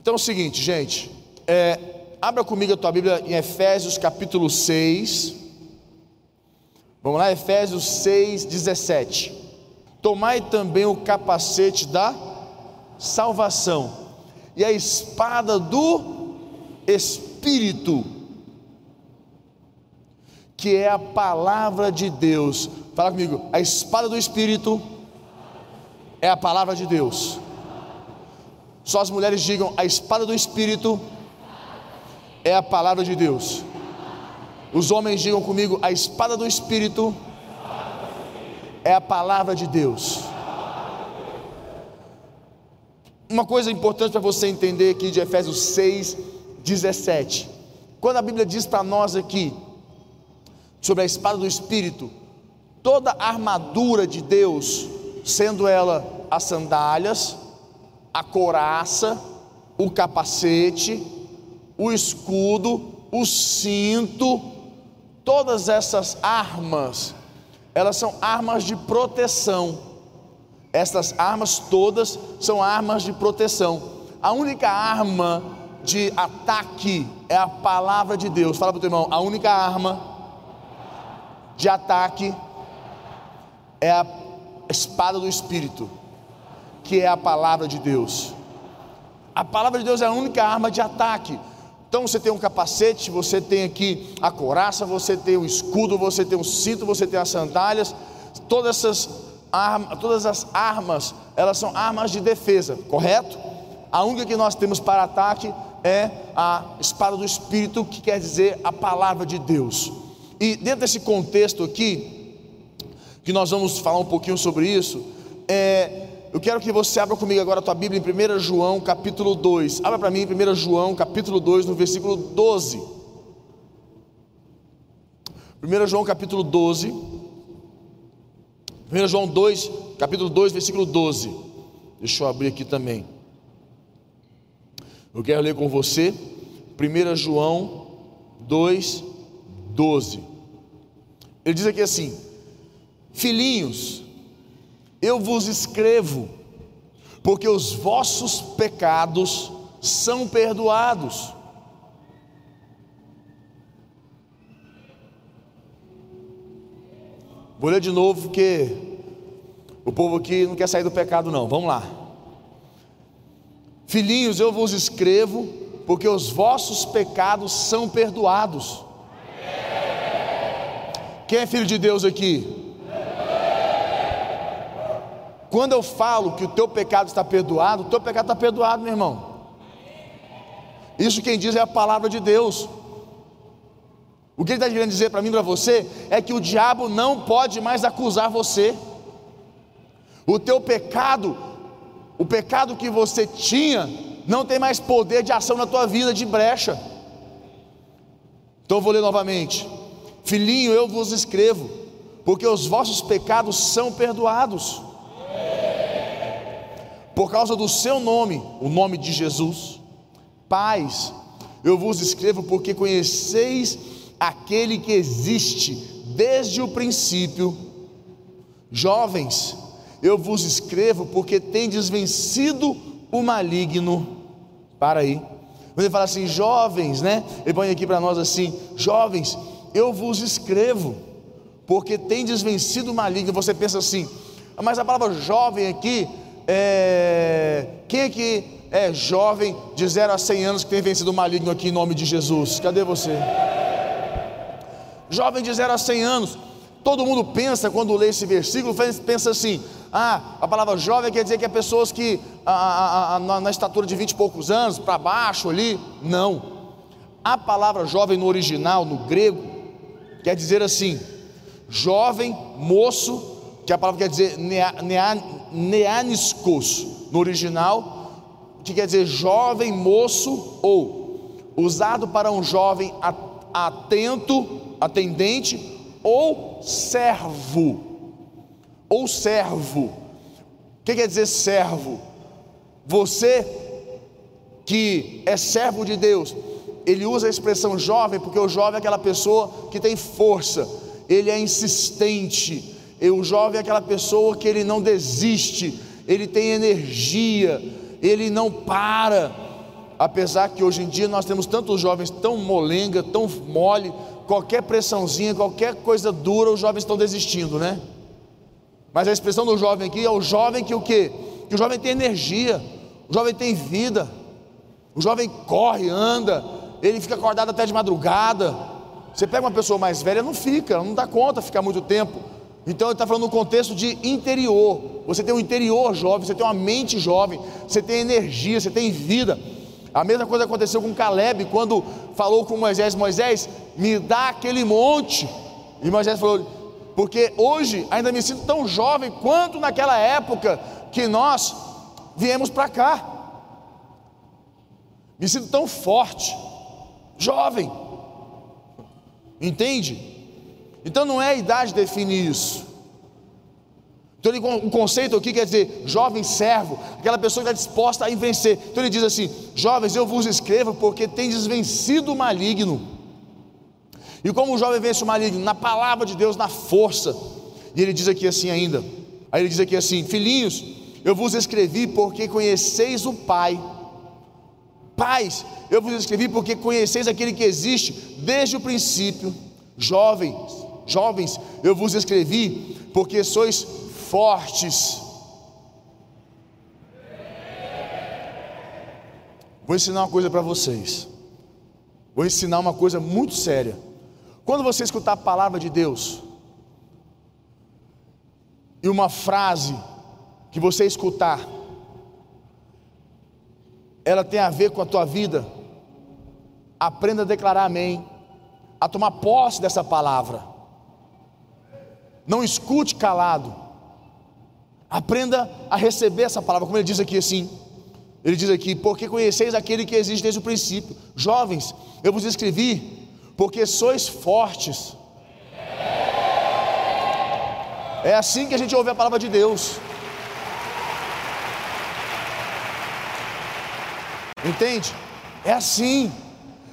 Então é o seguinte, gente, é, abra comigo a tua Bíblia em Efésios capítulo 6. Vamos lá, Efésios 6, 17. Tomai também o capacete da salvação e a espada do Espírito, que é a palavra de Deus. Fala comigo, a espada do Espírito é a palavra de Deus. Só as mulheres digam: a espada do Espírito é a palavra de Deus. Os homens digam comigo: a espada do Espírito é a palavra de Deus. Uma coisa importante para você entender aqui de Efésios 6, 17. Quando a Bíblia diz para nós aqui sobre a espada do Espírito, toda a armadura de Deus, sendo ela as sandálias, a coraça, o capacete, o escudo, o cinto, todas essas armas, elas são armas de proteção. Essas armas todas são armas de proteção. A única arma de ataque é a palavra de Deus. Fala para o teu irmão, a única arma de ataque é a espada do Espírito que é a palavra de Deus. A palavra de Deus é a única arma de ataque. Então você tem um capacete, você tem aqui a coraça, você tem o escudo, você tem o cinto, você tem as sandálias, todas essas armas, todas as armas, elas são armas de defesa, correto? A única que nós temos para ataque é a espada do Espírito, que quer dizer a palavra de Deus. E dentro desse contexto aqui, que nós vamos falar um pouquinho sobre isso, eu quero que você abra comigo agora a tua Bíblia em 1 João capítulo 2. Abra para mim em 1 João capítulo 2, no versículo 12. 1 João capítulo 12. 1 João 2, capítulo 2, versículo 12. Deixa eu abrir aqui também. Eu quero ler com você 1 João 2, 12. Ele diz aqui assim: Filhinhos, eu vos escrevo, porque os vossos pecados são perdoados. Vou ler de novo, porque o povo aqui não quer sair do pecado, não. Vamos lá. Filhinhos, eu vos escrevo, porque os vossos pecados são perdoados. Quem é filho de Deus aqui? Quando eu falo que o teu pecado está perdoado, o teu pecado está perdoado, meu irmão. Isso quem diz é a palavra de Deus. O que ele está querendo dizer para mim e para você é que o diabo não pode mais acusar você. O teu pecado, o pecado que você tinha, não tem mais poder de ação na tua vida de brecha. Então eu vou ler novamente. Filhinho, eu vos escrevo, porque os vossos pecados são perdoados por causa do seu nome, o nome de Jesus. Pais, eu vos escrevo porque conheceis aquele que existe desde o princípio. Jovens, eu vos escrevo porque tendes vencido o maligno. Para aí. Quando ele fala assim, jovens, né? Ele põe aqui para nós assim: jovens, eu vos escrevo porque tendes vencido o maligno. Você pensa assim, mas a palavra jovem aqui é, quem é que é jovem de 0 a 100 anos que tem vencido o maligno aqui em nome de Jesus? Cadê você? Jovem de 0 a 100 anos. Todo mundo pensa quando lê esse versículo, pensa assim: ah, a palavra jovem quer dizer que é pessoas que a, a, a, na, na estatura de 20 e poucos anos, para baixo ali. Não. A palavra jovem no original, no grego, quer dizer assim: jovem, moço, que a palavra quer dizer nea, nea, neaniskos no original, que quer dizer jovem, moço ou usado para um jovem atento, atendente ou servo. Ou servo. O que quer dizer servo? Você que é servo de Deus, ele usa a expressão jovem porque o jovem é aquela pessoa que tem força, ele é insistente, e jovem é aquela pessoa que ele não desiste, ele tem energia, ele não para. apesar que hoje em dia nós temos tantos jovens tão molenga, tão mole, qualquer pressãozinha, qualquer coisa dura, os jovens estão desistindo, né? Mas a expressão do jovem aqui é o jovem que o quê? Que o jovem tem energia, o jovem tem vida, o jovem corre, anda, ele fica acordado até de madrugada. Você pega uma pessoa mais velha, não fica, não dá conta ficar muito tempo. Então ele está falando no contexto de interior. Você tem um interior jovem, você tem uma mente jovem, você tem energia, você tem vida. A mesma coisa aconteceu com Caleb quando falou com Moisés: Moisés, me dá aquele monte. E Moisés falou: porque hoje ainda me sinto tão jovem quanto naquela época que nós viemos para cá. Me sinto tão forte, jovem. Entende? Então não é a idade que define isso. Então o um conceito aqui quer dizer jovem servo, aquela pessoa que está disposta a vencer. Então ele diz assim: jovens, eu vos escrevo porque tendes vencido o maligno. E como o jovem vence o maligno? Na palavra de Deus, na força. E ele diz aqui assim ainda. Aí ele diz aqui assim: Filhinhos, eu vos escrevi porque conheceis o Pai. Pais, eu vos escrevi porque conheceis aquele que existe desde o princípio. Jovens, jovens, eu vos escrevi porque sois fortes. Vou ensinar uma coisa para vocês. Vou ensinar uma coisa muito séria. Quando você escutar a palavra de Deus, e uma frase que você escutar, ela tem a ver com a tua vida, aprenda a declarar amém, a tomar posse dessa palavra. Não escute calado. Aprenda a receber essa palavra, como ele diz aqui assim. Ele diz aqui: Porque conheceis aquele que existe desde o princípio. Jovens, eu vos escrevi, porque sois fortes. É assim que a gente ouve a palavra de Deus. Entende? É assim.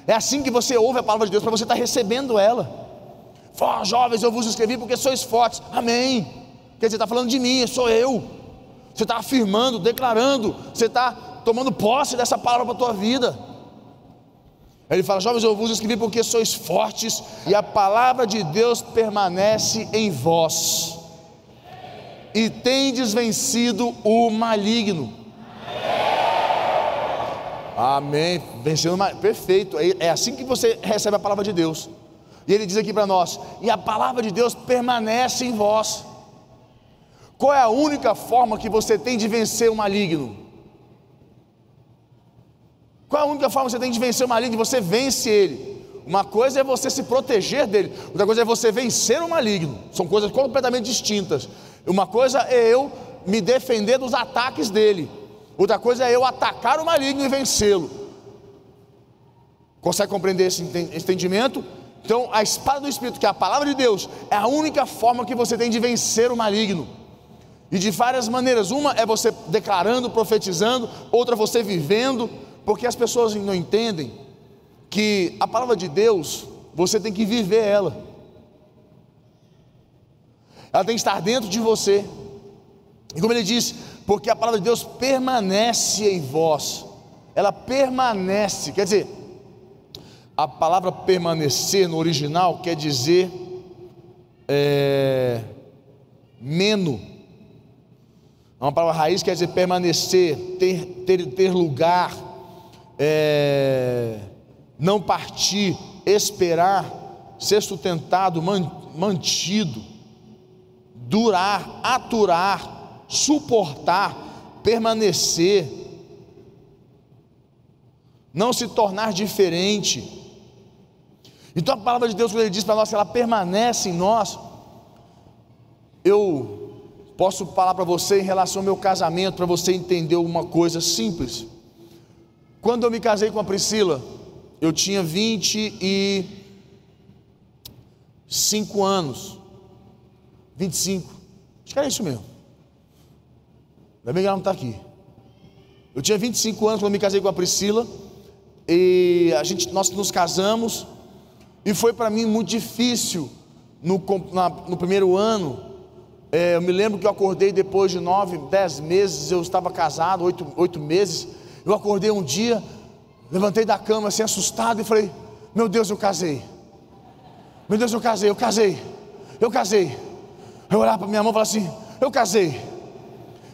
É assim que você ouve a palavra de Deus, para você estar tá recebendo ela. Fala, jovens, eu vos escrevi porque sois fortes. Amém. Quer dizer, está falando de mim, sou eu. Você está afirmando, declarando, você está tomando posse dessa palavra para a tua vida. Ele fala: Jovens, eu vos escrevi porque sois fortes e a palavra de Deus permanece em vós, e tendes vencido o maligno. Amém. Vencendo o maligno. Perfeito. É, é assim que você recebe a palavra de Deus. E ele diz aqui para nós: e a palavra de Deus permanece em vós. Qual é a única forma que você tem de vencer o maligno? Qual é a única forma que você tem de vencer o maligno? Você vence ele. Uma coisa é você se proteger dele, outra coisa é você vencer o maligno. São coisas completamente distintas. Uma coisa é eu me defender dos ataques dele, outra coisa é eu atacar o maligno e vencê-lo. Consegue compreender esse entendimento? Então, a espada do Espírito, que é a palavra de Deus, é a única forma que você tem de vencer o maligno. E de várias maneiras. Uma é você declarando, profetizando, outra você vivendo, porque as pessoas não entendem que a palavra de Deus, você tem que viver ela. Ela tem que estar dentro de você. E como ele diz, porque a palavra de Deus permanece em vós. Ela permanece, quer dizer, a palavra permanecer no original quer dizer é, meno é uma palavra raiz quer dizer permanecer, ter, ter, ter lugar, é, não partir, esperar, ser sustentado, mantido, durar, aturar, suportar, permanecer, não se tornar diferente. Então a palavra de Deus, quando ele diz para nós que ela permanece em nós, eu Posso falar para você em relação ao meu casamento, para você entender uma coisa simples. Quando eu me casei com a Priscila, eu tinha 25 anos. 25. Acho que era isso mesmo. Ainda bem que ela não está aqui. Eu tinha 25 anos quando me casei com a Priscila. E a gente, nós nos casamos. E foi para mim muito difícil no, na, no primeiro ano é, eu me lembro que eu acordei depois de nove, dez meses, eu estava casado, oito, oito meses. Eu acordei um dia, Levantei da cama assim, assustado, e falei: Meu Deus, eu casei. Meu Deus, eu casei, eu casei. Eu casei. Eu olhava para minha mão e falava assim: Eu casei.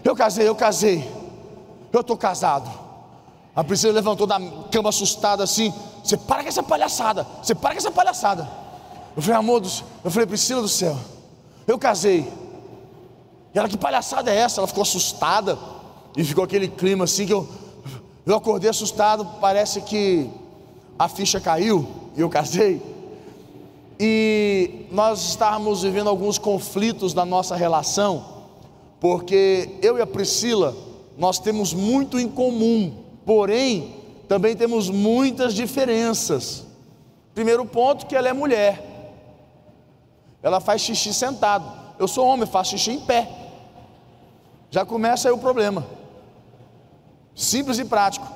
Eu casei, eu casei. Eu estou casado. A Priscila levantou da cama assustada assim: Você para com essa palhaçada. Você para com essa palhaçada. Eu falei, amor, do... eu falei, Priscila do céu, eu casei. E ela, que palhaçada é essa? Ela ficou assustada. E ficou aquele clima assim que eu, eu acordei assustado. Parece que a ficha caiu e eu casei. E nós estávamos vivendo alguns conflitos na nossa relação, porque eu e a Priscila, nós temos muito em comum, porém, também temos muitas diferenças. Primeiro ponto, que ela é mulher. Ela faz xixi sentado. Eu sou homem, faço xixi em pé. Já começa aí o problema. Simples e prático.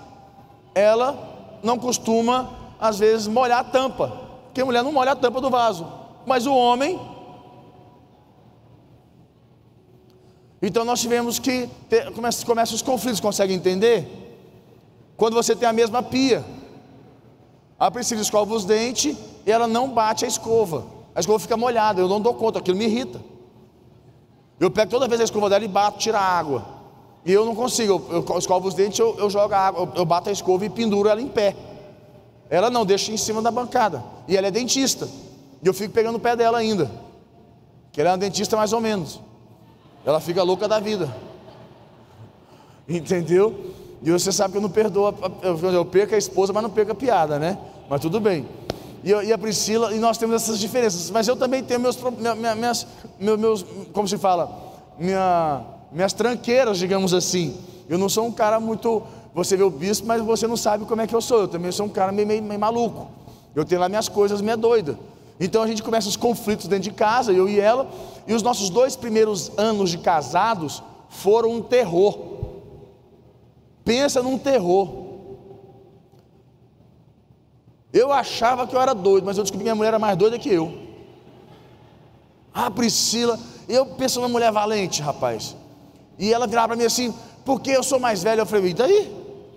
Ela não costuma, às vezes, molhar a tampa. Porque a mulher não molha a tampa do vaso. Mas o homem. Então nós tivemos que. Ter, começa, começa os conflitos, consegue entender? Quando você tem a mesma pia. A Priscila escova os dentes e ela não bate a escova a escova fica molhada, eu não dou conta, aquilo me irrita. Eu pego toda vez a escova dela e bato, tira a água. E eu não consigo, eu, eu escovo os dentes, eu, eu jogo a água, eu, eu bato a escova e penduro ela em pé. Ela não, deixa em cima da bancada. E ela é dentista. E eu fico pegando o pé dela ainda. Que ela é uma dentista mais ou menos. Ela fica louca da vida. Entendeu? E você sabe que eu não perdoo, eu perco a esposa, mas não perco a piada, né? Mas tudo bem e, eu, e a Priscila, e nós temos essas diferenças, mas eu também tenho meus, minhas, meus, meus como se fala, minha, minhas tranqueiras, digamos assim. Eu não sou um cara muito, você vê o bispo, mas você não sabe como é que eu sou. Eu também sou um cara meio, meio, meio maluco. Eu tenho lá minhas coisas meio doida. Então a gente começa os conflitos dentro de casa, eu e ela, e os nossos dois primeiros anos de casados foram um terror. Pensa num terror. Eu achava que eu era doido, mas eu descobri que minha mulher era mais doida que eu. Ah, Priscila, eu penso numa mulher valente, rapaz. E ela virava para mim assim, porque eu sou mais velha. Eu falei, e daí?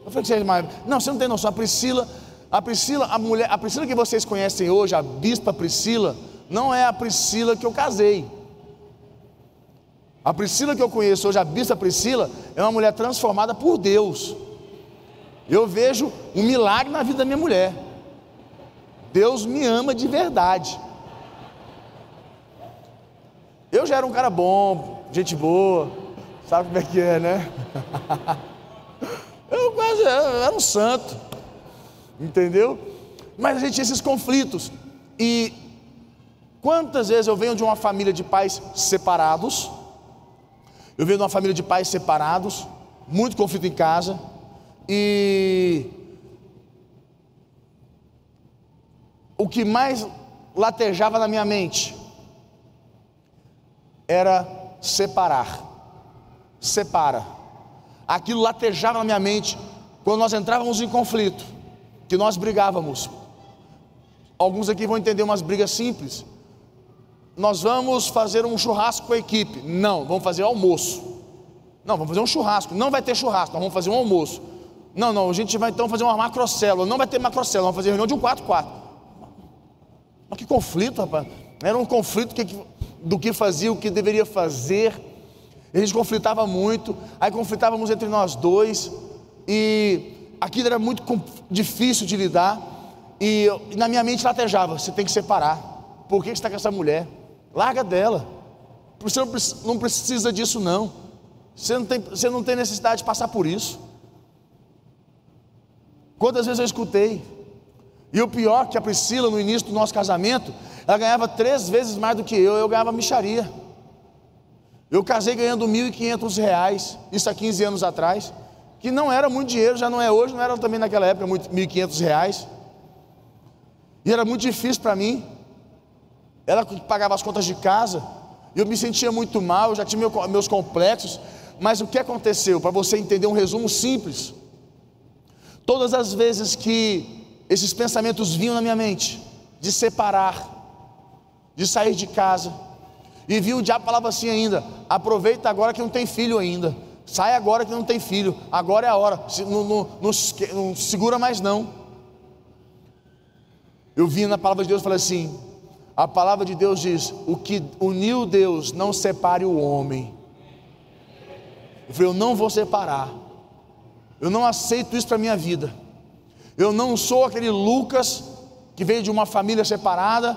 Eu falei que você é mais. Não, você não tem noção. A Priscila, a Priscila, a mulher, a Priscila que vocês conhecem hoje, a bispa Priscila, não é a Priscila que eu casei. A Priscila que eu conheço hoje, a bispa Priscila, é uma mulher transformada por Deus. Eu vejo um milagre na vida da minha mulher. Deus me ama de verdade. Eu já era um cara bom, gente boa, sabe como é que é, né? Eu quase eu era um santo, entendeu? Mas a gente tinha esses conflitos. E quantas vezes eu venho de uma família de pais separados, eu venho de uma família de pais separados, muito conflito em casa, e o que mais latejava na minha mente era separar. Separa. Aquilo latejava na minha mente quando nós entrávamos em conflito, que nós brigávamos. Alguns aqui vão entender umas brigas simples. Nós vamos fazer um churrasco com a equipe. Não, vamos fazer almoço. Não, vamos fazer um churrasco. Não vai ter churrasco, nós vamos fazer um almoço. Não, não, a gente vai então fazer uma macrocélula. Não vai ter macrocélula, vamos fazer reunião de um 4-4. Mas que conflito, rapaz. Era um conflito do que fazia, o que deveria fazer. A gente conflitava muito, aí conflitávamos entre nós dois, e aquilo era muito difícil de lidar. E na minha mente latejava: você tem que separar. Por que você está com essa mulher? Larga dela. Você não precisa, disso, não. Você não, tem, você não tem necessidade de passar por isso. Quantas vezes eu escutei? E o pior que a Priscila, no início do nosso casamento, ela ganhava três vezes mais do que eu, eu ganhava micharia. Eu casei ganhando R$ 1.500, isso há 15 anos atrás, que não era muito dinheiro, já não é hoje, não era também naquela época R$ 1.500. E era muito difícil para mim. Ela pagava as contas de casa, eu me sentia muito mal, eu já tinha meus complexos. Mas o que aconteceu? Para você entender um resumo simples. Todas as vezes que esses pensamentos vinham na minha mente de separar, de sair de casa. E viu o diabo falava assim ainda: aproveita agora que não tem filho ainda. Sai agora que não tem filho, agora é a hora, não, não, não, não segura mais não. Eu vi na palavra de Deus e falei assim: a palavra de Deus diz: o que uniu Deus, não separe o homem. Eu falei: eu não vou separar, eu não aceito isso para minha vida. Eu não sou aquele Lucas que veio de uma família separada,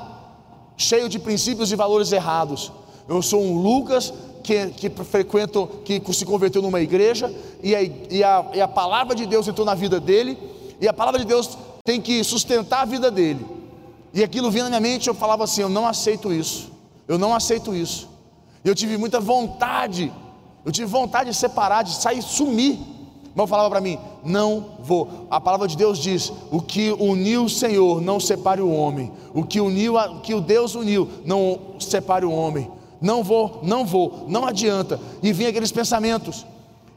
cheio de princípios e valores errados. Eu sou um Lucas que, que frequento, que se converteu numa igreja e a, e, a, e a palavra de Deus entrou na vida dele, e a palavra de Deus tem que sustentar a vida dele. E aquilo vinha na minha mente, eu falava assim: eu não aceito isso, eu não aceito isso. Eu tive muita vontade, eu tive vontade de separar, de sair, sumir. Mas eu falava para mim: não vou. A palavra de Deus diz: o que uniu o Senhor, não separe o homem. O que uniu, o que o Deus uniu, não separe o homem. Não vou, não vou, não adianta. E vinha aqueles pensamentos.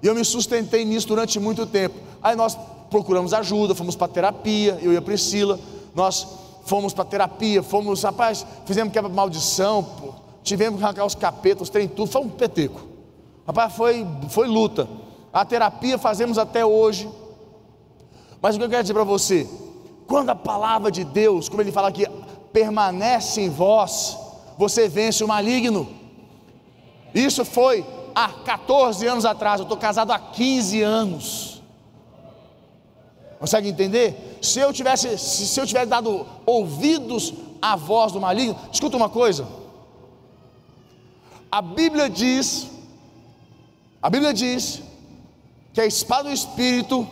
E eu me sustentei nisso durante muito tempo. Aí nós procuramos ajuda, fomos para terapia, eu e a Priscila. Nós fomos para terapia, fomos, rapaz, fizemos quebra maldição, pô, tivemos que arrancar os capetos, trem tudo, foi um peteco. Rapaz, foi, foi luta. A terapia fazemos até hoje. Mas o que eu quero dizer para você? Quando a palavra de Deus, como ele fala aqui, permanece em vós, você vence o maligno. Isso foi há 14 anos atrás, eu estou casado há 15 anos. Consegue entender? Se eu tivesse, se eu tivesse dado ouvidos à voz do maligno, escuta uma coisa. A Bíblia diz, a Bíblia diz que a espada do Espírito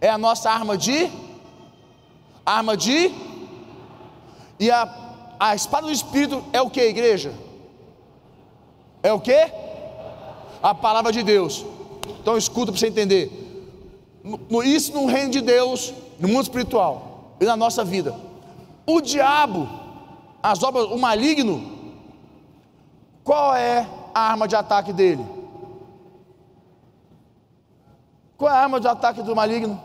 é a nossa arma de, arma de, e a, a espada do Espírito é o que, igreja? É o que? A palavra de Deus. Então escuta para você entender. Isso no reino de Deus, no mundo espiritual e na nossa vida. O diabo, as obras, o maligno, qual é a arma de ataque dele? Qual é a arma de ataque do maligno?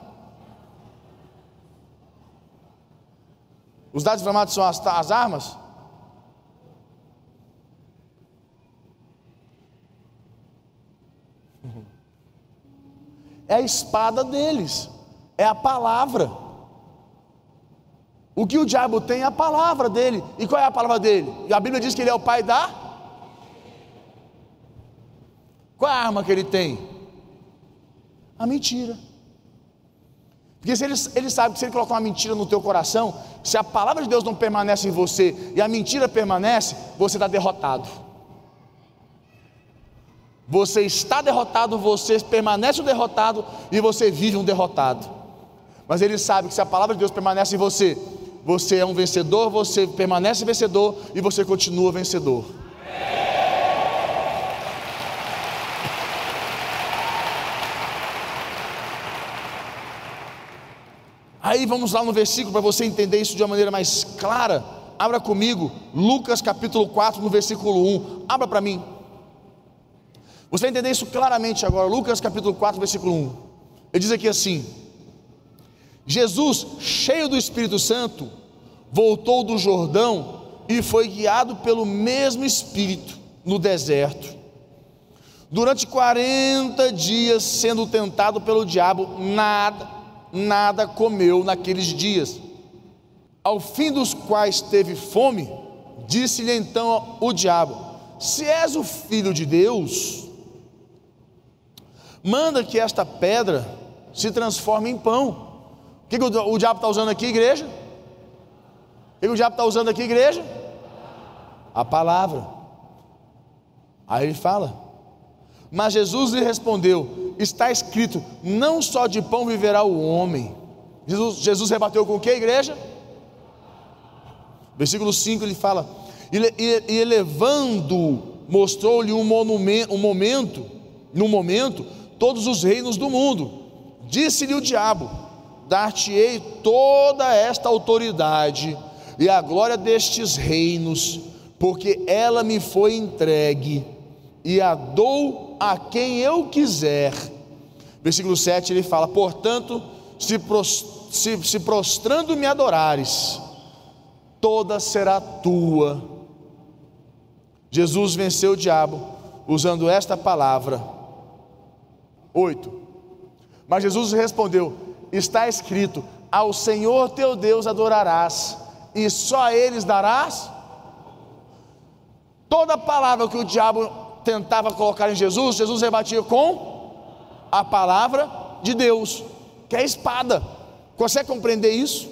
Os dados inflamados são as, as armas? É a espada deles, é a palavra. O que o diabo tem é a palavra dele. E qual é a palavra dele? A Bíblia diz que ele é o pai da. Qual é a arma que ele tem? A mentira. Porque se ele, ele sabe que se ele colocar uma mentira no teu coração, se a palavra de Deus não permanece em você e a mentira permanece, você está derrotado. Você está derrotado, você permanece um derrotado e você vive um derrotado. Mas ele sabe que se a palavra de Deus permanece em você, você é um vencedor, você permanece vencedor e você continua vencedor. Aí vamos lá no versículo para você entender isso de uma maneira mais clara. Abra comigo, Lucas capítulo 4, no versículo 1. Abra para mim. Você vai entender isso claramente agora, Lucas capítulo 4, versículo 1. Ele diz aqui assim: Jesus, cheio do Espírito Santo, voltou do Jordão e foi guiado pelo mesmo Espírito no deserto. Durante 40 dias, sendo tentado pelo diabo, nada, nada comeu naqueles dias. Ao fim dos quais teve fome, disse-lhe então o diabo: Se és o filho de Deus, manda que esta pedra se transforme em pão. O que, que o, o, diabo está usando aqui, igreja? O que, que o diabo está usando aqui, igreja? A palavra. Aí ele fala. Mas Jesus lhe respondeu: Está escrito, não só de pão viverá o homem. Jesus, Jesus rebateu com o que, igreja? Versículo 5 ele fala: E, elevando, mostrou-lhe um, monumento, um momento, no momento, todos os reinos do mundo. Disse-lhe o diabo: Dar-te-ei toda esta autoridade e a glória destes reinos, porque ela me foi entregue, e a dou a quem eu quiser. Versículo 7 ele fala: Portanto, se, se, se prostrando me adorares, toda será tua. Jesus venceu o diabo usando esta palavra 8. Mas Jesus respondeu: Está escrito: Ao Senhor teu Deus adorarás, e só a eles darás. Toda palavra que o diabo tentava colocar em Jesus, Jesus rebatia com a palavra de Deus, que é a espada. Consegue compreender isso?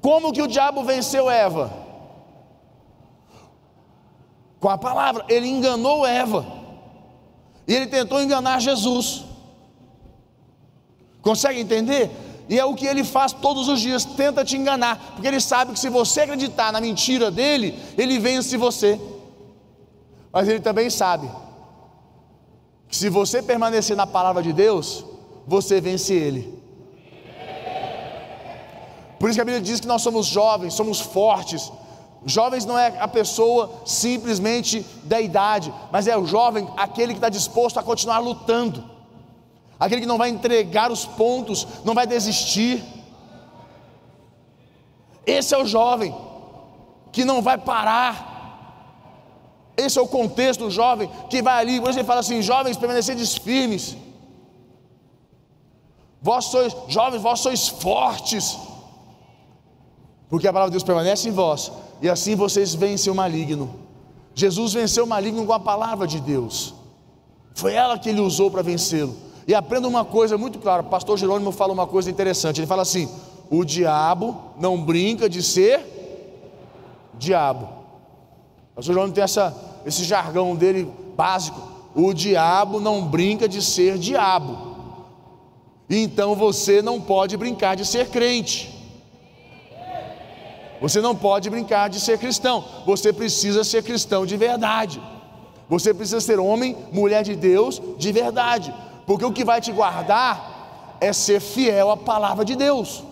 Como que o diabo venceu Eva? Com a palavra, ele enganou Eva. E ele tentou enganar Jesus. Consegue entender? E é o que ele faz todos os dias, tenta te enganar, porque ele sabe que se você acreditar na mentira dele, ele vence você. Mas ele também sabe que se você permanecer na palavra de Deus, você vence ele. Por isso que a Bíblia diz que nós somos jovens, somos fortes. Jovens não é a pessoa simplesmente da idade, mas é o jovem aquele que está disposto a continuar lutando, aquele que não vai entregar os pontos, não vai desistir. Esse é o jovem que não vai parar. Esse é o contexto do jovem que vai ali, por isso ele fala assim: jovens, permanecedes firmes. Vós sois, jovens, vós sois fortes porque a palavra de Deus permanece em vós, e assim vocês vencem o maligno. Jesus venceu o maligno com a palavra de Deus, foi ela que ele usou para vencê-lo. E aprenda uma coisa muito clara: o pastor Jerônimo fala uma coisa interessante. Ele fala assim: o diabo não brinca de ser diabo. O pastor Jerônimo tem essa, esse jargão dele básico: o diabo não brinca de ser diabo. Então você não pode brincar de ser crente. Você não pode brincar de ser cristão. Você precisa ser cristão de verdade. Você precisa ser homem, mulher de Deus de verdade. Porque o que vai te guardar é ser fiel à palavra de Deus.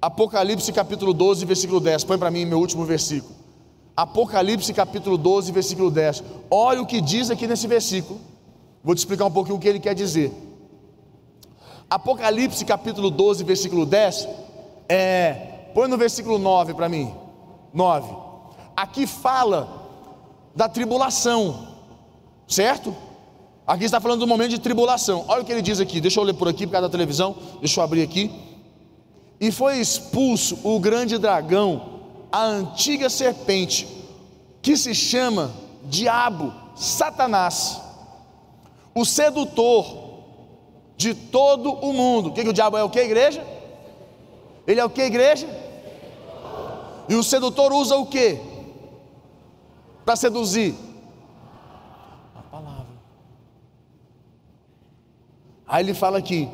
Apocalipse capítulo 12, versículo 10. Põe para mim meu último versículo. Apocalipse capítulo 12, versículo 10. Olha o que diz aqui nesse versículo. Vou te explicar um pouquinho o que ele quer dizer. Apocalipse capítulo 12, versículo 10 é, põe no versículo 9 para mim. 9. Aqui fala da tribulação, certo? Aqui está falando do momento de tribulação. Olha o que ele diz aqui. Deixa eu ler por aqui por causa da televisão. Deixa eu abrir aqui. E foi expulso o grande dragão, a antiga serpente, que se chama Diabo, Satanás, o sedutor de todo o mundo. O que, que o diabo é? O que, igreja? Ele é o que, igreja? E o sedutor usa o que? Para seduzir? A palavra. Aí ele fala aqui: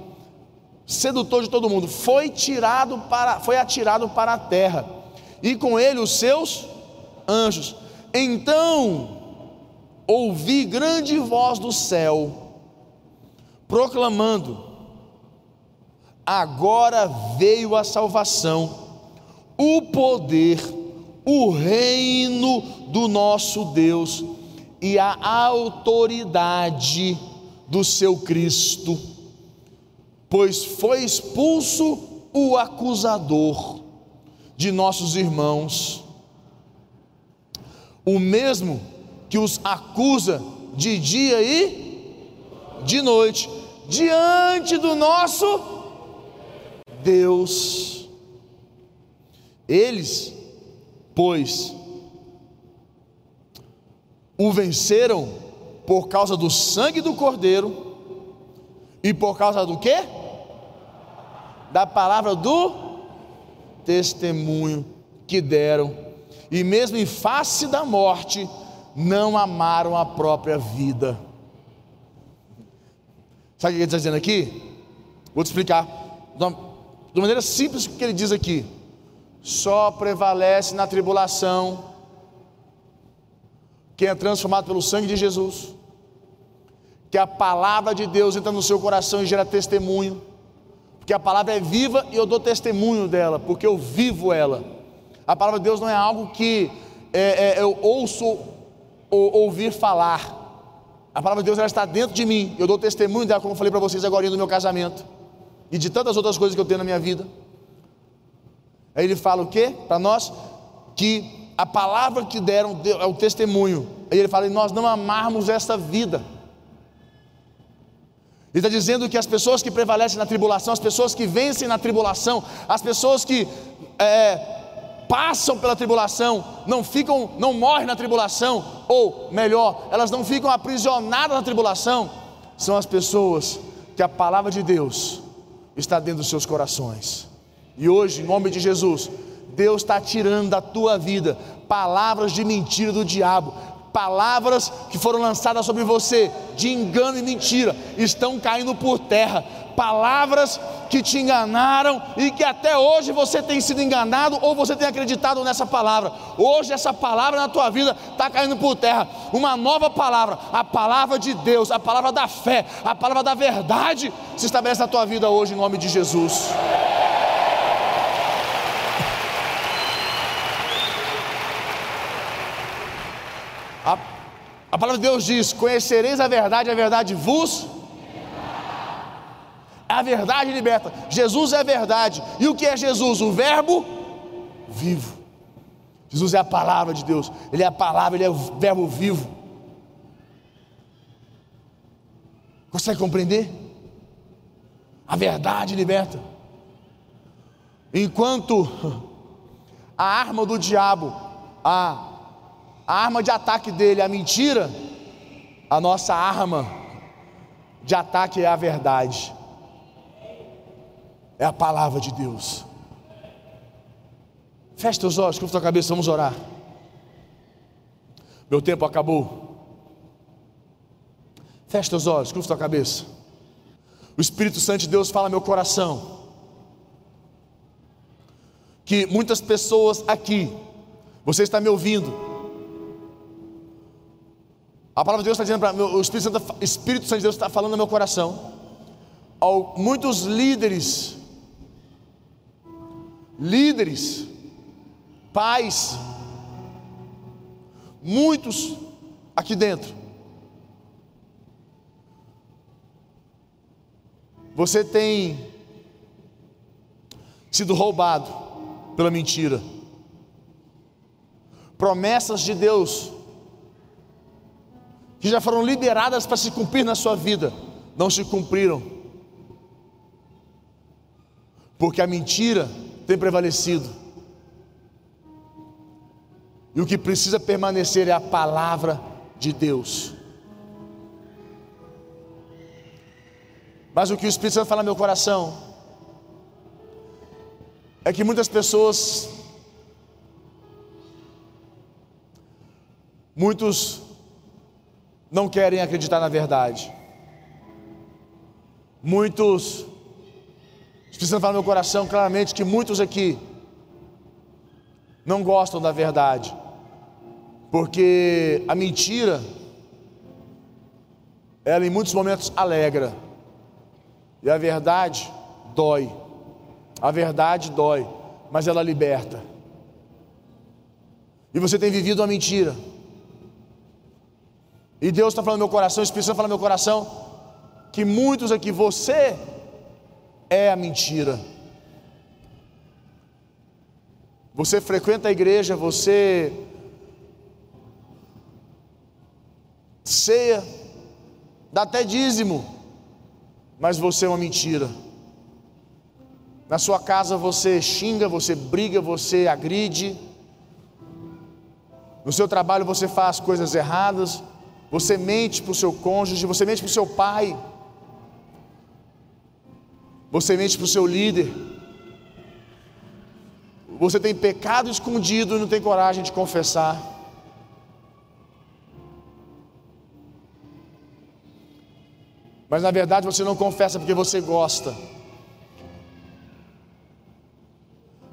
sedutor de todo mundo, foi tirado para, foi atirado para a terra, e com ele os seus anjos. Então ouvi grande voz do céu, proclamando: agora veio a salvação, o poder, o reino do nosso Deus e a autoridade do seu Cristo, pois foi expulso o acusador de nossos irmãos, o mesmo que os acusa de dia e de noite, diante do nosso Deus. Eles, pois, o venceram por causa do sangue do Cordeiro e por causa do que? Da palavra do testemunho que deram, e mesmo em face da morte, não amaram a própria vida. Sabe o que ele está dizendo aqui? Vou te explicar de maneira simples que ele diz aqui: só prevalece na tribulação quem é transformado pelo sangue de Jesus, que a palavra de Deus entra no seu coração e gera testemunho, porque a palavra é viva e eu dou testemunho dela, porque eu vivo ela. A palavra de Deus não é algo que é, é, eu ouço ou ouvir falar. A palavra de Deus ela está dentro de mim. Eu dou testemunho dela, como eu falei para vocês agora no meu casamento e de tantas outras coisas que eu tenho na minha vida. Aí ele fala o que para nós? Que a palavra que deram é o testemunho. Aí ele fala: nós não amarmos essa vida. Ele está dizendo que as pessoas que prevalecem na tribulação, as pessoas que vencem na tribulação, as pessoas que é, passam pela tribulação, não ficam, não morrem na tribulação, ou melhor, elas não ficam aprisionadas na tribulação, são as pessoas que a palavra de Deus está dentro dos seus corações. E hoje, em nome de Jesus, Deus está tirando da tua vida palavras de mentira do diabo, palavras que foram lançadas sobre você de engano e mentira estão caindo por terra. Palavras que te enganaram e que até hoje você tem sido enganado ou você tem acreditado nessa palavra. Hoje essa palavra na tua vida está caindo por terra. Uma nova palavra, a palavra de Deus, a palavra da fé, a palavra da verdade se estabelece na tua vida hoje em nome de Jesus. A, a palavra de Deus diz: Conhecereis a verdade, a verdade vos. A verdade liberta. Jesus é a verdade. E o que é Jesus? O Verbo vivo. Jesus é a palavra de Deus. Ele é a palavra, ele é o Verbo vivo. Consegue compreender? A verdade liberta. Enquanto a arma do diabo, a a arma de ataque dele a mentira, a nossa arma de ataque é a verdade, é a palavra de Deus. Feche teus olhos, curva tua cabeça, vamos orar. Meu tempo acabou. Feche teus olhos, curva tua cabeça. O Espírito Santo de Deus fala meu coração. Que muitas pessoas aqui, você está me ouvindo, a palavra de Deus está dizendo para o Espírito Santo, Espírito Santo de Deus está falando no meu coração. Ao, muitos líderes, líderes, pais, muitos aqui dentro. Você tem sido roubado pela mentira. Promessas de Deus que já foram liberadas para se cumprir na sua vida, não se cumpriram, porque a mentira tem prevalecido, e o que precisa permanecer é a palavra de Deus. Mas o que o Espírito Santo fala no meu coração é que muitas pessoas, muitos não querem acreditar na verdade. Muitos, precisam falar no meu coração claramente que muitos aqui não gostam da verdade, porque a mentira, ela em muitos momentos alegra, e a verdade dói, a verdade dói, mas ela liberta. E você tem vivido uma mentira, e Deus está falando no meu coração, Espírito Santo fala no meu coração, que muitos aqui, você é a mentira. Você frequenta a igreja, você ceia, dá até dízimo, mas você é uma mentira. Na sua casa você xinga, você briga, você agride. No seu trabalho você faz coisas erradas você mente para o seu cônjuge, você mente para o seu pai, você mente para o seu líder, você tem pecado escondido e não tem coragem de confessar. Mas na verdade você não confessa porque você gosta.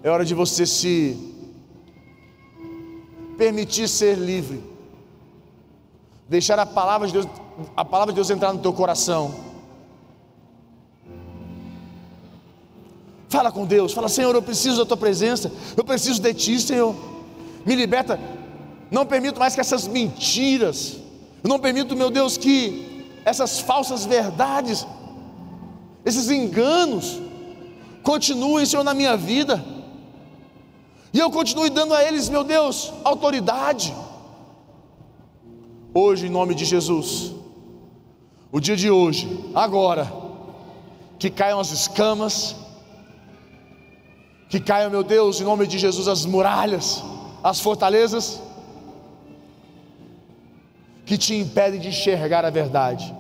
É hora de você se permitir ser livre deixar a palavra de Deus, a palavra de Deus entrar no teu coração. Fala com Deus, fala, Senhor, eu preciso da tua presença, eu preciso de ti, Senhor. Me liberta. Não permito mais que essas mentiras, eu não permito, meu Deus, que essas falsas verdades, esses enganos, continuem, Senhor, na minha vida. E eu continue dando a eles, meu Deus, autoridade. Hoje, em nome de Jesus, o dia de hoje, agora, que caiam as escamas, que caiam, meu Deus, em nome de Jesus, as muralhas, as fortalezas, que te impedem de enxergar a verdade